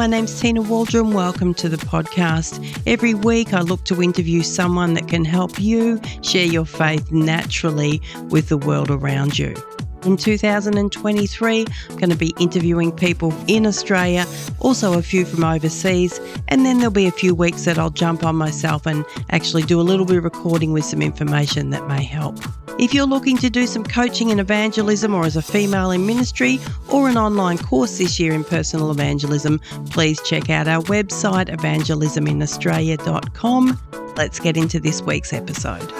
My name's Tina Waldron. Welcome to the podcast. Every week, I look to interview someone that can help you share your faith naturally with the world around you. In 2023, I'm going to be interviewing people in Australia, also a few from overseas, and then there'll be a few weeks that I'll jump on myself and actually do a little bit of recording with some information that may help. If you're looking to do some coaching in evangelism or as a female in ministry or an online course this year in personal evangelism, please check out our website evangelisminaustralia.com. Let's get into this week's episode.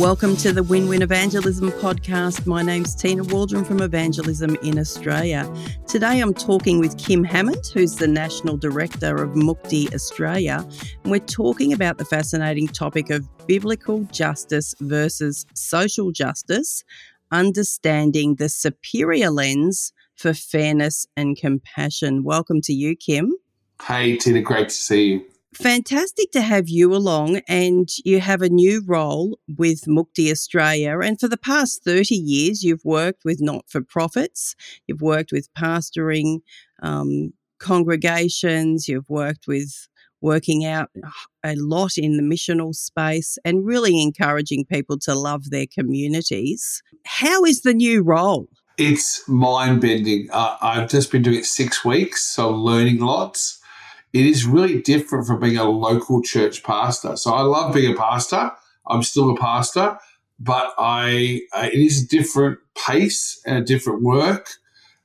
Welcome to the Win Win Evangelism podcast. My name's Tina Waldron from Evangelism in Australia. Today I'm talking with Kim Hammond, who's the National Director of Mukti Australia. And we're talking about the fascinating topic of biblical justice versus social justice, understanding the superior lens for fairness and compassion. Welcome to you, Kim. Hey, Tina, great to see you fantastic to have you along and you have a new role with Mukti Australia and for the past 30 years you've worked with not-for-profits you've worked with pastoring um, congregations you've worked with working out a lot in the missional space and really encouraging people to love their communities. How is the new role? It's mind-bending. Uh, i've just been doing it six weeks so learning lots it is really different from being a local church pastor. So I love being a pastor. I'm still a pastor, but I uh, it is a different pace and a different work.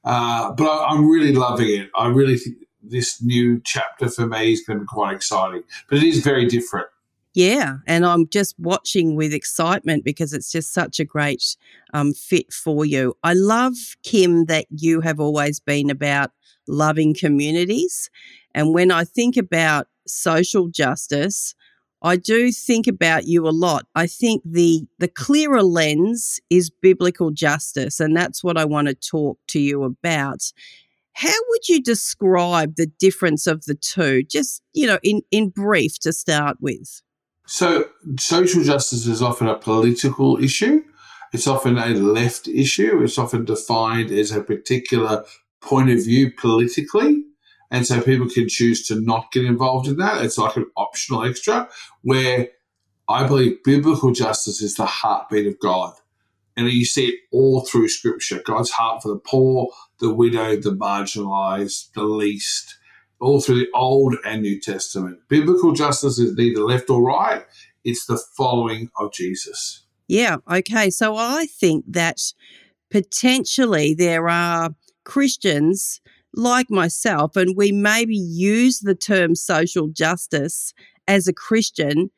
Uh, but I, I'm really loving it. I really think this new chapter for me is going to be quite exciting. But it is very different. Yeah, and I'm just watching with excitement because it's just such a great um, fit for you. I love, Kim, that you have always been about loving communities. And when I think about social justice, I do think about you a lot. I think the the clearer lens is biblical justice, and that's what I want to talk to you about. How would you describe the difference of the two? Just, you know, in, in brief to start with. So, social justice is often a political issue. It's often a left issue. It's often defined as a particular point of view politically. And so people can choose to not get involved in that. It's like an optional extra where I believe biblical justice is the heartbeat of God. And you see it all through scripture God's heart for the poor, the widow, the marginalized, the least, all through the Old and New Testament. Biblical justice is neither left or right, it's the following of Jesus. Yeah, okay. So I think that potentially there are Christians like myself, and we maybe use the term social justice as a Christian,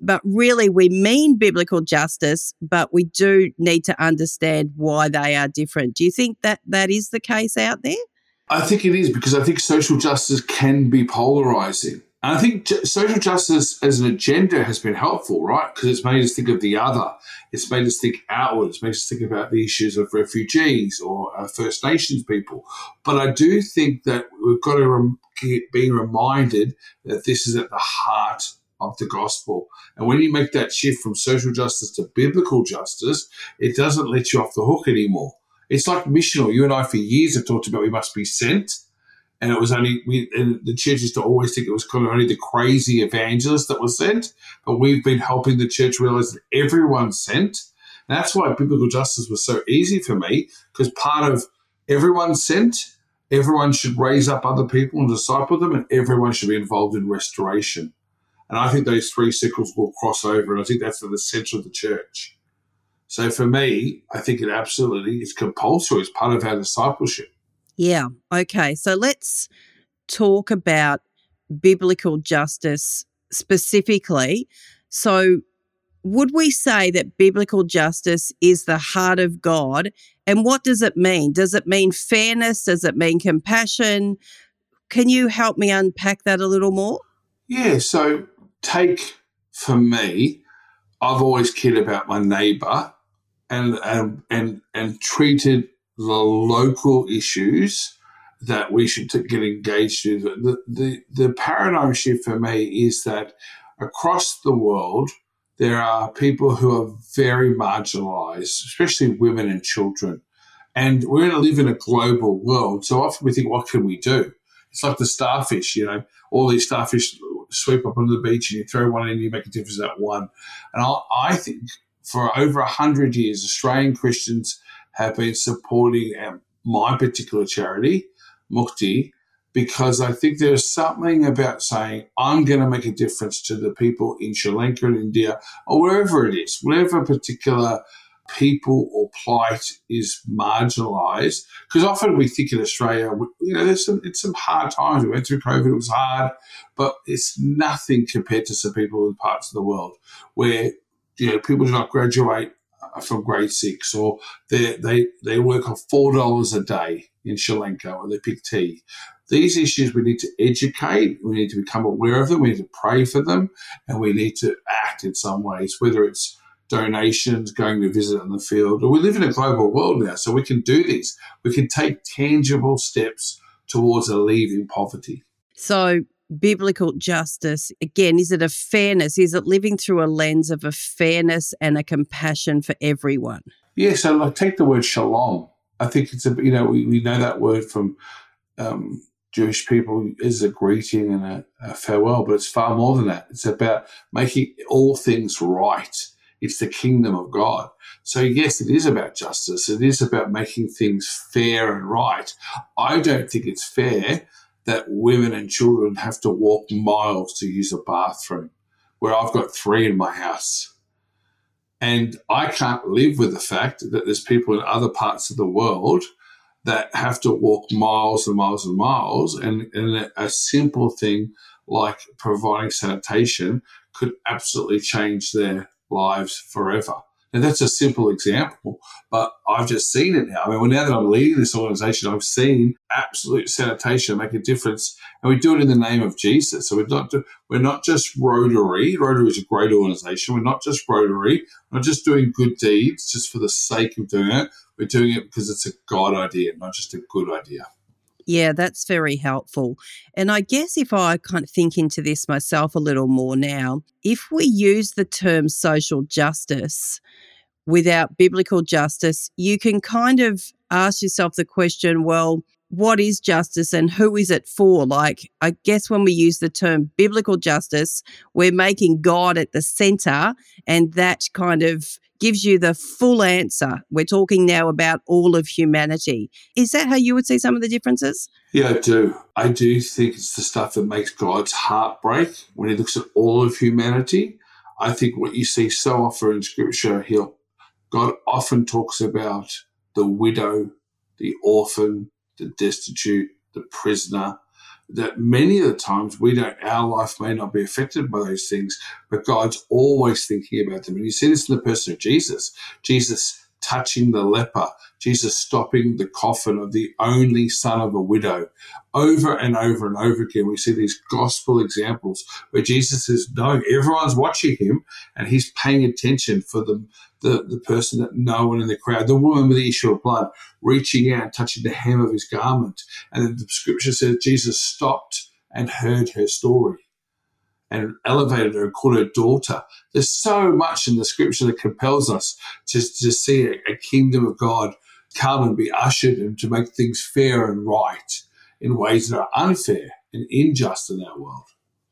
but really we mean biblical justice, but we do need to understand why they are different. Do you think that that is the case out there? I think it is because I think social justice can be polarizing. And I think social justice as an agenda has been helpful, right? Because it's made us think of the other. It's made us think outwards, made us think about the issues of refugees or uh, First Nations people. But I do think that we've got to rem- be reminded that this is at the heart of the gospel. And when you make that shift from social justice to biblical justice, it doesn't let you off the hook anymore. It's like missional. You and I, for years, have talked about we must be sent and it was only we and the church used to always think it was kind of only the crazy evangelist that was sent, but we've been helping the church realize that everyone's sent. And that's why biblical justice was so easy for me, because part of everyone sent, everyone should raise up other people and disciple them, and everyone should be involved in restoration. And I think those three circles will cross over, and I think that's at the center of the church. So for me, I think it absolutely is compulsory. It's part of our discipleship. Yeah. Okay. So let's talk about biblical justice specifically. So, would we say that biblical justice is the heart of God? And what does it mean? Does it mean fairness? Does it mean compassion? Can you help me unpack that a little more? Yeah. So, take for me, I've always cared about my neighbor and, and, and, and treated the local issues that we should get engaged in. The, the, the paradigm shift for me is that across the world, there are people who are very marginalized, especially women and children. And we're going to live in a global world. So often we think, what can we do? It's like the starfish, you know, all these starfish sweep up onto the beach and you throw one in and you make a difference at one. And I, I think for over a hundred years, Australian Christians have been supporting um, my particular charity, Mukti, because I think there's something about saying, I'm going to make a difference to the people in Sri Lanka and India or wherever it is, whatever particular people or plight is marginalised. Because often we think in Australia, you know, there's some it's some hard times. We went through COVID; it was hard, but it's nothing compared to some people in parts of the world where you know people do not graduate from grade six, or they they they work on four dollars a day in Sri Lanka, or they pick tea. These issues we need to educate, we need to become aware of them, we need to pray for them, and we need to act in some ways, whether it's donations, going to visit in the field. We live in a global world now, so we can do this. We can take tangible steps towards alleviating poverty. So, biblical justice, again, is it a fairness? Is it living through a lens of a fairness and a compassion for everyone? Yeah, so like take the word shalom. I think it's a, you know, we, we know that word from um, Jewish people is a greeting and a, a farewell, but it's far more than that. It's about making all things right it's the kingdom of God. So, yes, it is about justice. It is about making things fair and right. I don't think it's fair that women and children have to walk miles to use a bathroom where I've got three in my house. And I can't live with the fact that there's people in other parts of the world that have to walk miles and miles and miles. And, and a simple thing like providing sanitation could absolutely change their lives forever. And that's a simple example, but I've just seen it now. I mean, well, now that I'm leading this organization, I've seen absolute sanitation make a difference, and we do it in the name of Jesus. So we're not we're not just Rotary. Rotary is a great organization. We're not just Rotary. We're not just doing good deeds just for the sake of doing it. We're doing it because it's a God idea, not just a good idea. Yeah, that's very helpful. And I guess if I kind of think into this myself a little more now, if we use the term social justice without biblical justice, you can kind of ask yourself the question well, what is justice and who is it for? Like, I guess when we use the term biblical justice, we're making God at the center, and that kind of gives you the full answer. We're talking now about all of humanity. Is that how you would see some of the differences? Yeah, I do. I do think it's the stuff that makes God's heart break when he looks at all of humanity. I think what you see so often in scripture, he'll God often talks about the widow, the orphan, the destitute, the prisoner, that many of the times we don't, our life may not be affected by those things, but God's always thinking about them. And you see this in the person of Jesus. Jesus touching the leper, Jesus stopping the coffin of the only son of a widow. Over and over and over again, we see these gospel examples where Jesus is knowing everyone's watching him and he's paying attention for the, the, the person that no one in the crowd, the woman with the issue of blood, reaching out touching the hem of his garment. And the scripture says Jesus stopped and heard her story and elevated her and called her daughter. There's so much in the scripture that compels us to, to see a, a kingdom of God come and be ushered and to make things fair and right in ways that are unfair and unjust in our world.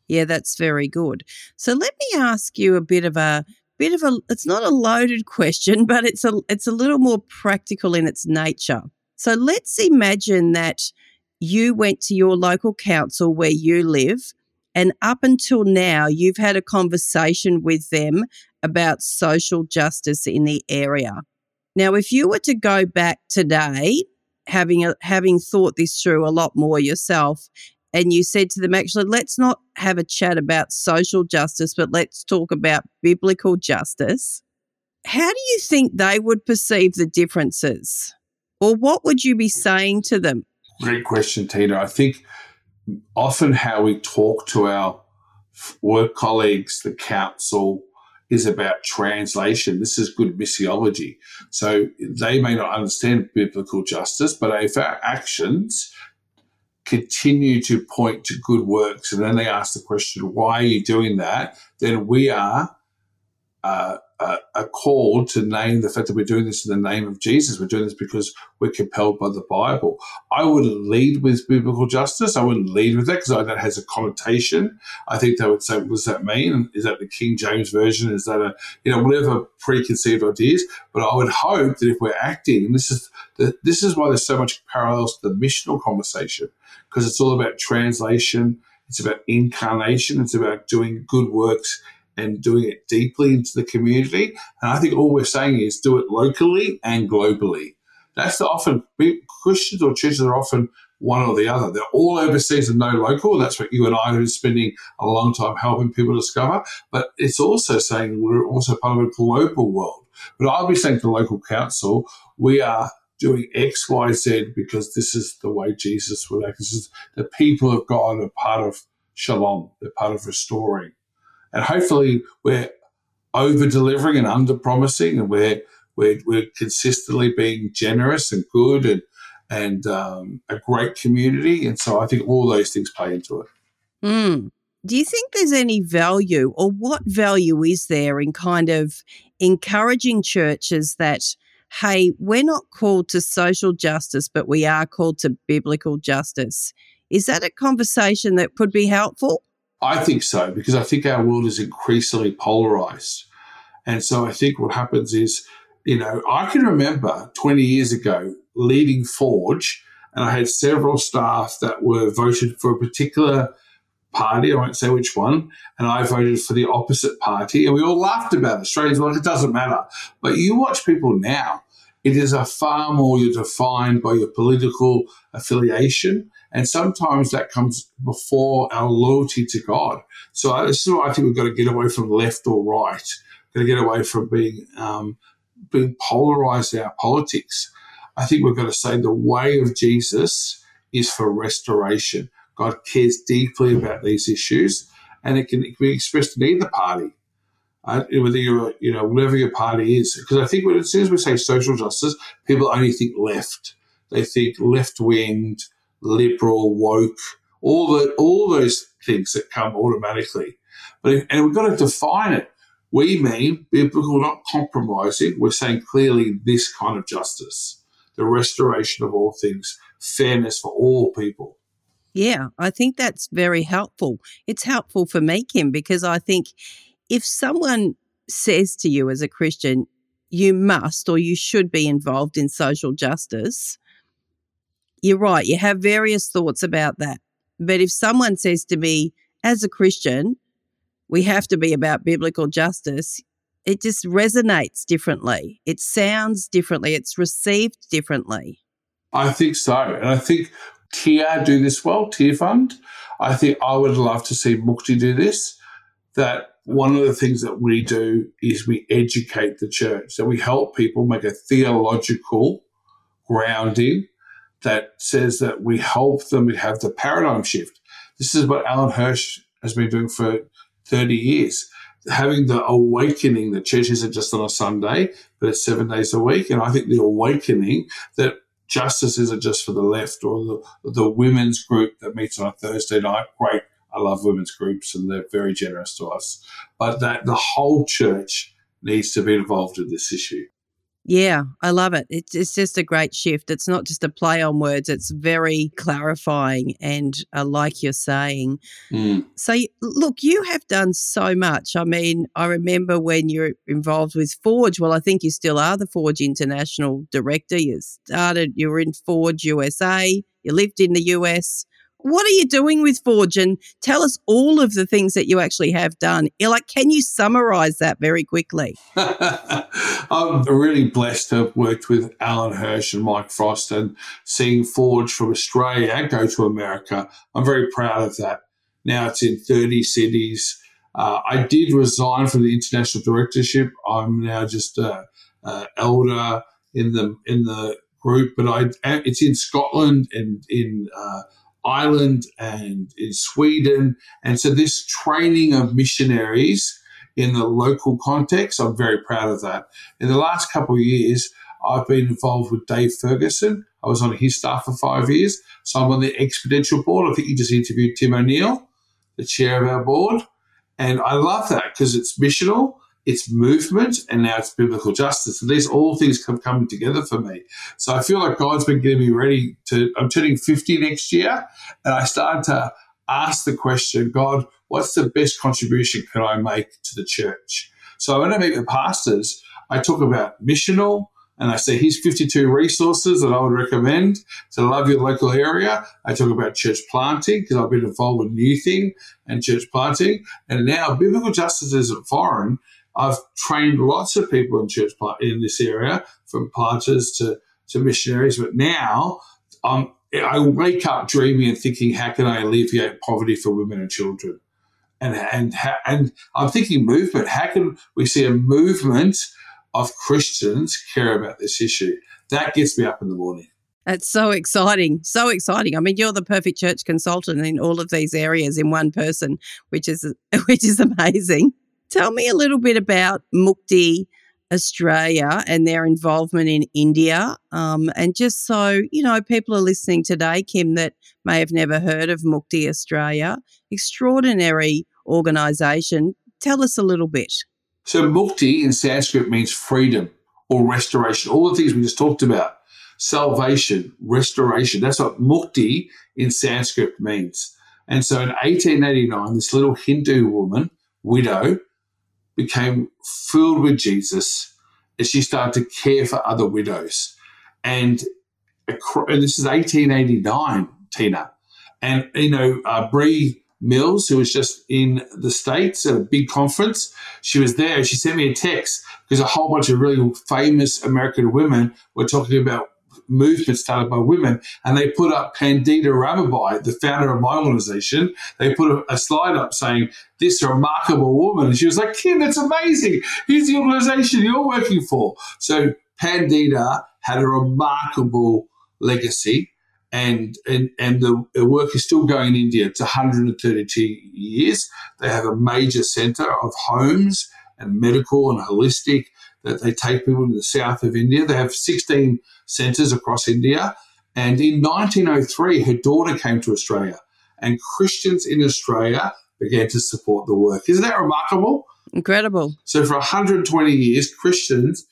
Yeah, that's very good. So let me ask you a bit of a bit of a it's not a loaded question, but it's a it's a little more practical in its nature. So let's imagine that you went to your local council where you live and up until now you've had a conversation with them about social justice in the area. Now if you were to go back today having a, having thought this through a lot more yourself and you said to them, actually, let's not have a chat about social justice, but let's talk about biblical justice. How do you think they would perceive the differences? Or what would you be saying to them? Great question, Tina. I think often how we talk to our work colleagues, the council, is about translation. This is good missiology. So they may not understand biblical justice, but if our actions continue to point to good works, and then they ask the question, why are you doing that? Then we are uh, a call to name the fact that we're doing this in the name of Jesus. We're doing this because we're compelled by the Bible. I wouldn't lead with biblical justice. I wouldn't lead with that because that has a connotation. I think they would say, what does that mean? Is that the King James Version? Is that a, you know, whatever preconceived ideas? But I would hope that if we're acting, and this is, the, this is why there's so much parallels to the missional conversation, because it's all about translation. It's about incarnation. It's about doing good works and doing it deeply into the community. And I think all we're saying is do it locally and globally. That's the often Christians or churches are often one or the other. They're all overseas and no local. That's what you and I are spending a long time helping people discover. But it's also saying we're also part of a global world. But I'll be saying to local council, we are doing X, Y, Z because this is the way Jesus would act. This is the people of God are part of shalom. They're part of restoring. And hopefully we're over delivering and under promising and we're, we're, we're consistently being generous and good and, and um, a great community. And so I think all those things play into it. Mm. Do you think there's any value or what value is there in kind of encouraging churches that, hey, we're not called to social justice, but we are called to biblical justice? Is that a conversation that could be helpful? I think so because I think our world is increasingly polarized. And so I think what happens is, you know, I can remember 20 years ago leading Forge, and I had several staff that were voted for a particular party. I won't say which one. And I voted for the opposite party. And we all laughed about it. Australians were like, it doesn't matter. But you watch people now, it is a far more you're defined by your political affiliation. And sometimes that comes before our loyalty to God. So this is why I think we've got to get away from left or right. We've Got to get away from being um, being polarized in our politics. I think we've got to say the way of Jesus is for restoration. God cares deeply about these issues, and it can, it can be expressed in either party. Uh, whether you're, you know, whatever your party is, because I think when, as soon as we say social justice, people only think left. They think left winged, liberal, woke, all the all those things that come automatically. But if, and we've got to define it. We mean biblical, not compromising. We're saying clearly this kind of justice, the restoration of all things, fairness for all people. Yeah, I think that's very helpful. It's helpful for me, Kim, because I think if someone says to you as a Christian, you must or you should be involved in social justice, you're right. You have various thoughts about that. But if someone says to me, as a Christian, we have to be about biblical justice, it just resonates differently. It sounds differently. It's received differently. I think so. And I think Tear do this well, Tearfund. I think I would love to see Mukti do this. That one of the things that we do is we educate the church. So we help people make a theological grounding that says that we help them have the paradigm shift. This is what Alan Hirsch has been doing for 30 years. Having the awakening that church isn't just on a Sunday, but it's seven days a week. And I think the awakening that justice isn't just for the left or the, the women's group that meets on a Thursday night. Great. I love women's groups and they're very generous to us. But that the whole church needs to be involved in this issue. Yeah, I love it. It's, it's just a great shift. It's not just a play on words, it's very clarifying and uh, like you're saying. Mm. So, look, you have done so much. I mean, I remember when you're involved with Forge. Well, I think you still are the Forge International Director. You started, you were in Forge USA, you lived in the US what are you doing with Forge? And tell us all of the things that you actually have done. Like, can you summarize that very quickly? I'm really blessed to have worked with Alan Hirsch and Mike Frost and seeing Forge from Australia go to America. I'm very proud of that. Now it's in 30 cities. Uh, I did resign from the international directorship. I'm now just a, a elder in the in the group, but I it's in Scotland and in uh, Ireland and in Sweden. And so this training of missionaries in the local context, I'm very proud of that. In the last couple of years, I've been involved with Dave Ferguson. I was on his staff for five years. So I'm on the Exponential board. I think you just interviewed Tim O'Neill, the chair of our board. And I love that because it's missional it's movement, and now it's biblical justice. And these all things come coming together for me. So I feel like God's been getting me ready to. I'm turning 50 next year, and I started to ask the question, God, what's the best contribution can I make to the church? So when I meet with pastors, I talk about missional, and I say, here's 52 resources that I would recommend to love your local area. I talk about church planting because I've been involved with New Thing and church planting. And now biblical justice isn't foreign. I've trained lots of people in church in this area, from planters to, to missionaries. But now um, I wake up dreaming and thinking, how can I alleviate poverty for women and children? And, and, and I'm thinking movement. How can we see a movement of Christians care about this issue. That gets me up in the morning. That's so exciting. So exciting. I mean, you're the perfect church consultant in all of these areas in one person, which is which is amazing. Tell me a little bit about Mukti Australia and their involvement in India. Um, and just so, you know, people are listening today, Kim, that may have never heard of Mukti Australia, extraordinary organisation. Tell us a little bit. So mukti in Sanskrit means freedom or restoration. All the things we just talked about. Salvation, restoration. That's what mukti in Sanskrit means. And so in 1889, this little Hindu woman, widow, became filled with Jesus and she started to care for other widows. And, and this is 1889, Tina. And, you know, uh, Bree Mills, who was just in the States at a big conference. She was there. She sent me a text because a whole bunch of really famous American women were talking about movement started by women. And they put up Pandita Ramabai, the founder of my organization. They put a, a, slide up saying, This remarkable woman. And she was like, Kim, that's amazing. Here's the organization you're working for. So Pandita had a remarkable legacy and and and the, the, work is still going in India. It's 132 years. They have a major centre of homes and medical and holistic that they take people to the south of India. They have 16 centres across India. And in 1903, her daughter came to Australia, and Christians in Australia began to support the work. Isn't that remarkable? Incredible. So for 120 years, Christians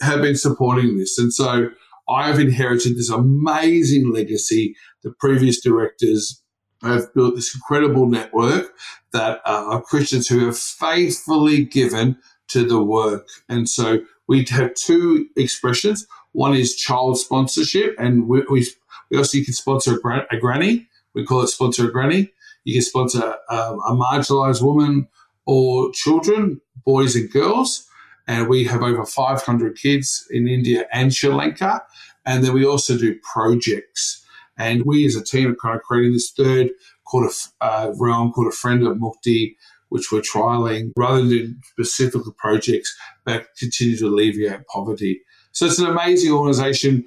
have been supporting this, and so I have inherited this amazing legacy. The previous directors have built this incredible network that uh, of Christians who have faithfully given to the work. And so we have two expressions. One is child sponsorship, and we, we, we also you can sponsor a, gra- a, granny. We call it sponsor a granny. You can sponsor um, a marginalized woman or children, boys and girls and we have over 500 kids in India and Sri Lanka. And then we also do projects. And we as a team are kind of creating this third called a uh, realm called a friend of Mukti, which we're trialing rather than specific projects that continue to alleviate poverty. So it's an amazing organization.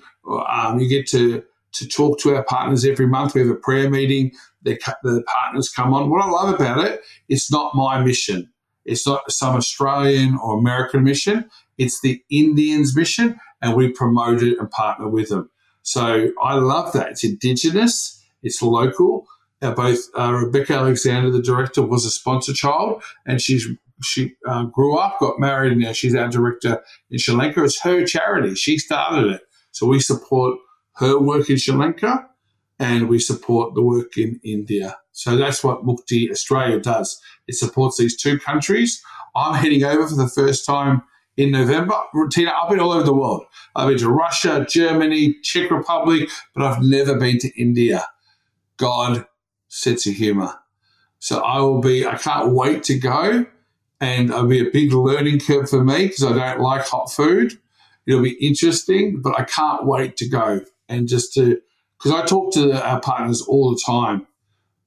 Um, you get to to talk to our partners every month. We have a prayer meeting. The, the partners come on. What I love about it, it's not my mission. It's not some Australian or American mission. It's the Indians' mission, and we promote it and partner with them. So I love that. It's indigenous, it's local. Uh, both uh, Rebecca Alexander, the director, was a sponsor child, and she's she uh, grew up, got married, and now she's our director in Sri Lanka. It's her charity. She started it, so we support her work in Sri Lanka, and we support the work in India. So that's what Mukti Australia does. It supports these two countries. I'm heading over for the first time in November. Tina, I've been all over the world. I've been to Russia, Germany, Czech Republic, but I've never been to India. God, sense of humor. So I will be, I can't wait to go. And it'll be a big learning curve for me because I don't like hot food. It'll be interesting, but I can't wait to go and just to, because I talk to our partners all the time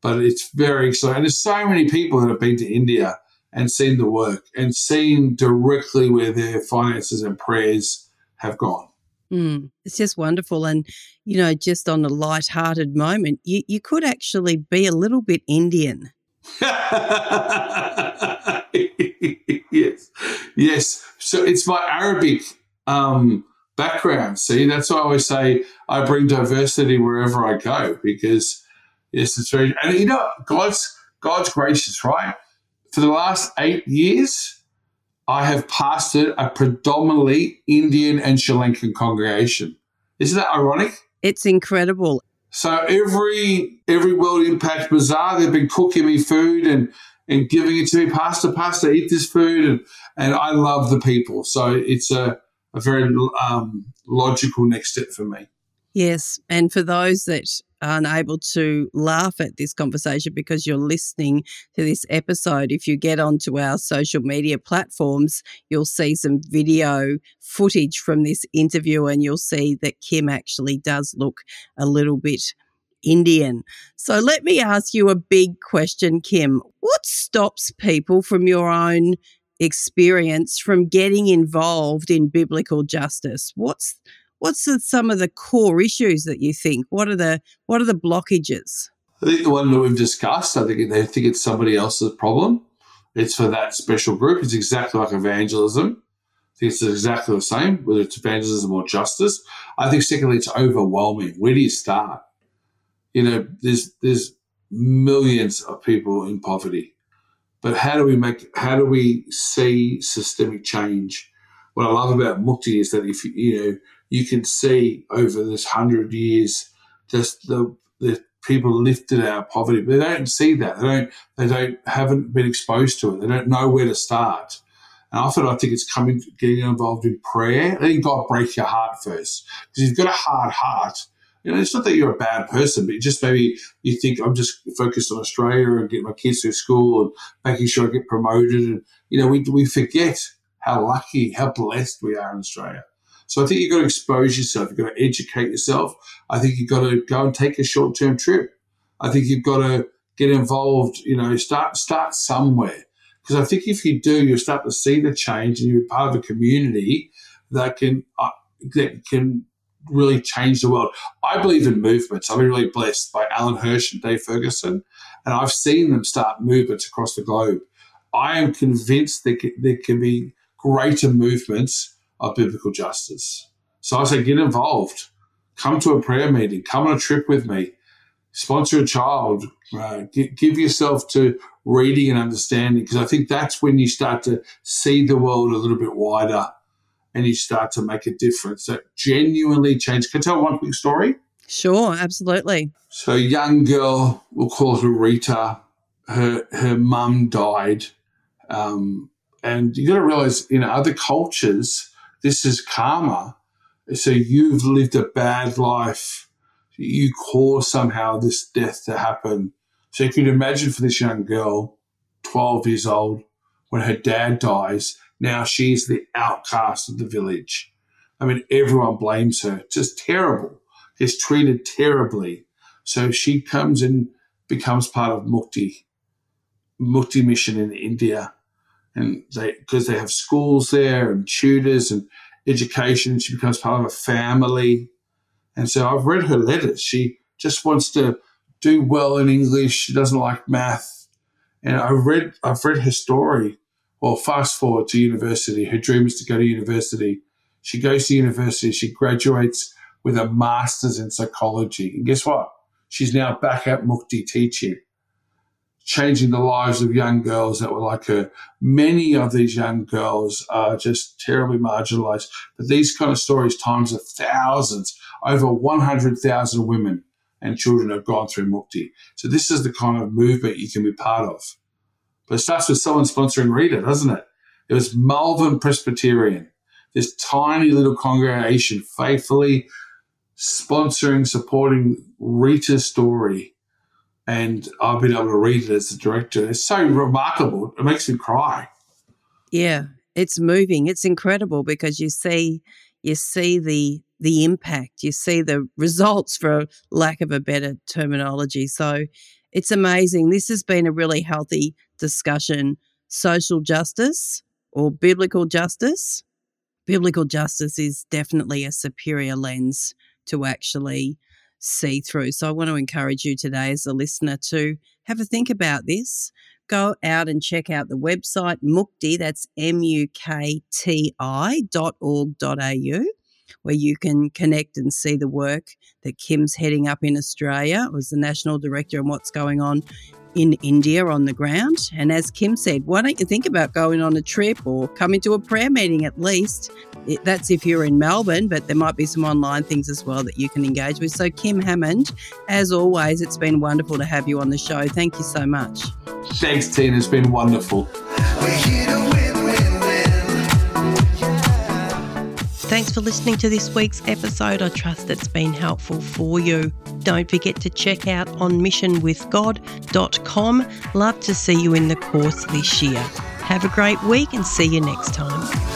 but it's very exciting. And there's so many people that have been to India and seen the work and seen directly where their finances and prayers have gone. Mm, it's just wonderful. And, you know, just on a light-hearted moment, you, you could actually be a little bit Indian. yes. Yes. So it's my Arabic um, background. See, that's why I always say I bring diversity wherever I go because Yes, it's very, and you know, God's God's gracious, right? For the last eight years, I have pastored a predominantly Indian and Sri Lankan congregation. Isn't that ironic? It's incredible. So every every World Impact Bazaar, they've been cooking me food and and giving it to me, Pastor, Pastor, eat this food, and and I love the people. So it's a a very um, logical next step for me. Yes, and for those that unable to laugh at this conversation because you're listening to this episode, if you get onto our social media platforms, you'll see some video footage from this interview and you'll see that Kim actually does look a little bit Indian. So let me ask you a big question, Kim. What stops people from your own experience from getting involved in biblical justice? What's What's the, some of the core issues that you think? What are the what are the blockages? I think the one that we've discussed. I think they think it's somebody else's problem. It's for that special group. It's exactly like evangelism. I think it's exactly the same, whether it's evangelism or justice. I think secondly, it's overwhelming. Where do you start? You know, there's there's millions of people in poverty, but how do we make? How do we see systemic change? What I love about Mukti is that if you, you know you can see over this hundred years just the the people lifted out of poverty. But they don't see that. They don't they don't haven't been exposed to it. They don't know where to start. And often I think it's coming getting involved in prayer. Letting God break your heart first. Because you've got a hard heart. You know, it's not that you're a bad person, but just maybe you think I'm just focused on Australia and getting my kids through school and making sure I get promoted. And, you know, we, we forget how lucky, how blessed we are in Australia. So I think you've got to expose yourself. You've got to educate yourself. I think you've got to go and take a short term trip. I think you've got to get involved, you know, start, start somewhere. Because I think if you do, you'll start to see the change and you're part of a community that can, uh, that can really change the world. I believe in movements. I've been really blessed by Alan Hirsch and Dave Ferguson, and I've seen them start movements across the globe. I am convinced that there can be greater movements of biblical justice. So I say, get involved. Come to a prayer meeting. Come on a trip with me. Sponsor a child. Uh, give yourself to reading and understanding because I think that's when you start to see the world a little bit wider and you start to make a difference that genuinely change. Can I tell one quick story? Sure, absolutely. So, a young girl, we'll call her Rita. Her her mum died, um, and you got to realize in other cultures, this is karma. So you've lived a bad life. You caused somehow this death to happen. So you can imagine for this young girl, 12 years old, when her dad dies, now she's the outcast of the village. I mean, everyone blames her. Just terrible. Gets treated terribly. So she comes and becomes part of Mukti, Mukti mission in India and they because they have schools there and tutors and education. She becomes part of a family, and so I've read her letters. She just wants to do well in English. She doesn't like math, and I've read I've read her story. Well, fast forward to university. Her dream is to go to university. She goes to university. She graduates with a master's in psychology, and guess what? She's now back at Mukti teaching changing the lives of young girls that were like her. Many of these young girls are just terribly marginalized. But these kind of stories, times of thousands, over 100,000 women and children have gone through Mukti. So this is the kind of movement you can be part of. But it starts with someone sponsoring Rita, doesn't it? It was Malvern Presbyterian, this tiny little congregation faithfully sponsoring, supporting Rita's story and I've been able to read it as a director. It's so remarkable. It makes me cry. Yeah, it's moving. It's incredible because you see you see the the impact, you see the results for lack of a better terminology. So it's amazing. This has been a really healthy discussion. Social justice or biblical justice. Biblical justice is definitely a superior lens to actually see through. So I want to encourage you today as a listener to have a think about this. Go out and check out the website Mukti, that's M U K T I dot org dot au, where you can connect and see the work that Kim's heading up in Australia as the National Director and what's going on in India on the ground. And as Kim said, why don't you think about going on a trip or coming to a prayer meeting at least? It, that's if you're in Melbourne, but there might be some online things as well that you can engage with. So, Kim Hammond, as always, it's been wonderful to have you on the show. Thank you so much. Thanks, Tina. It's been wonderful. Thanks for listening to this week's episode. I trust it's been helpful for you. Don't forget to check out onmissionwithgod.com. Love to see you in the course this year. Have a great week and see you next time.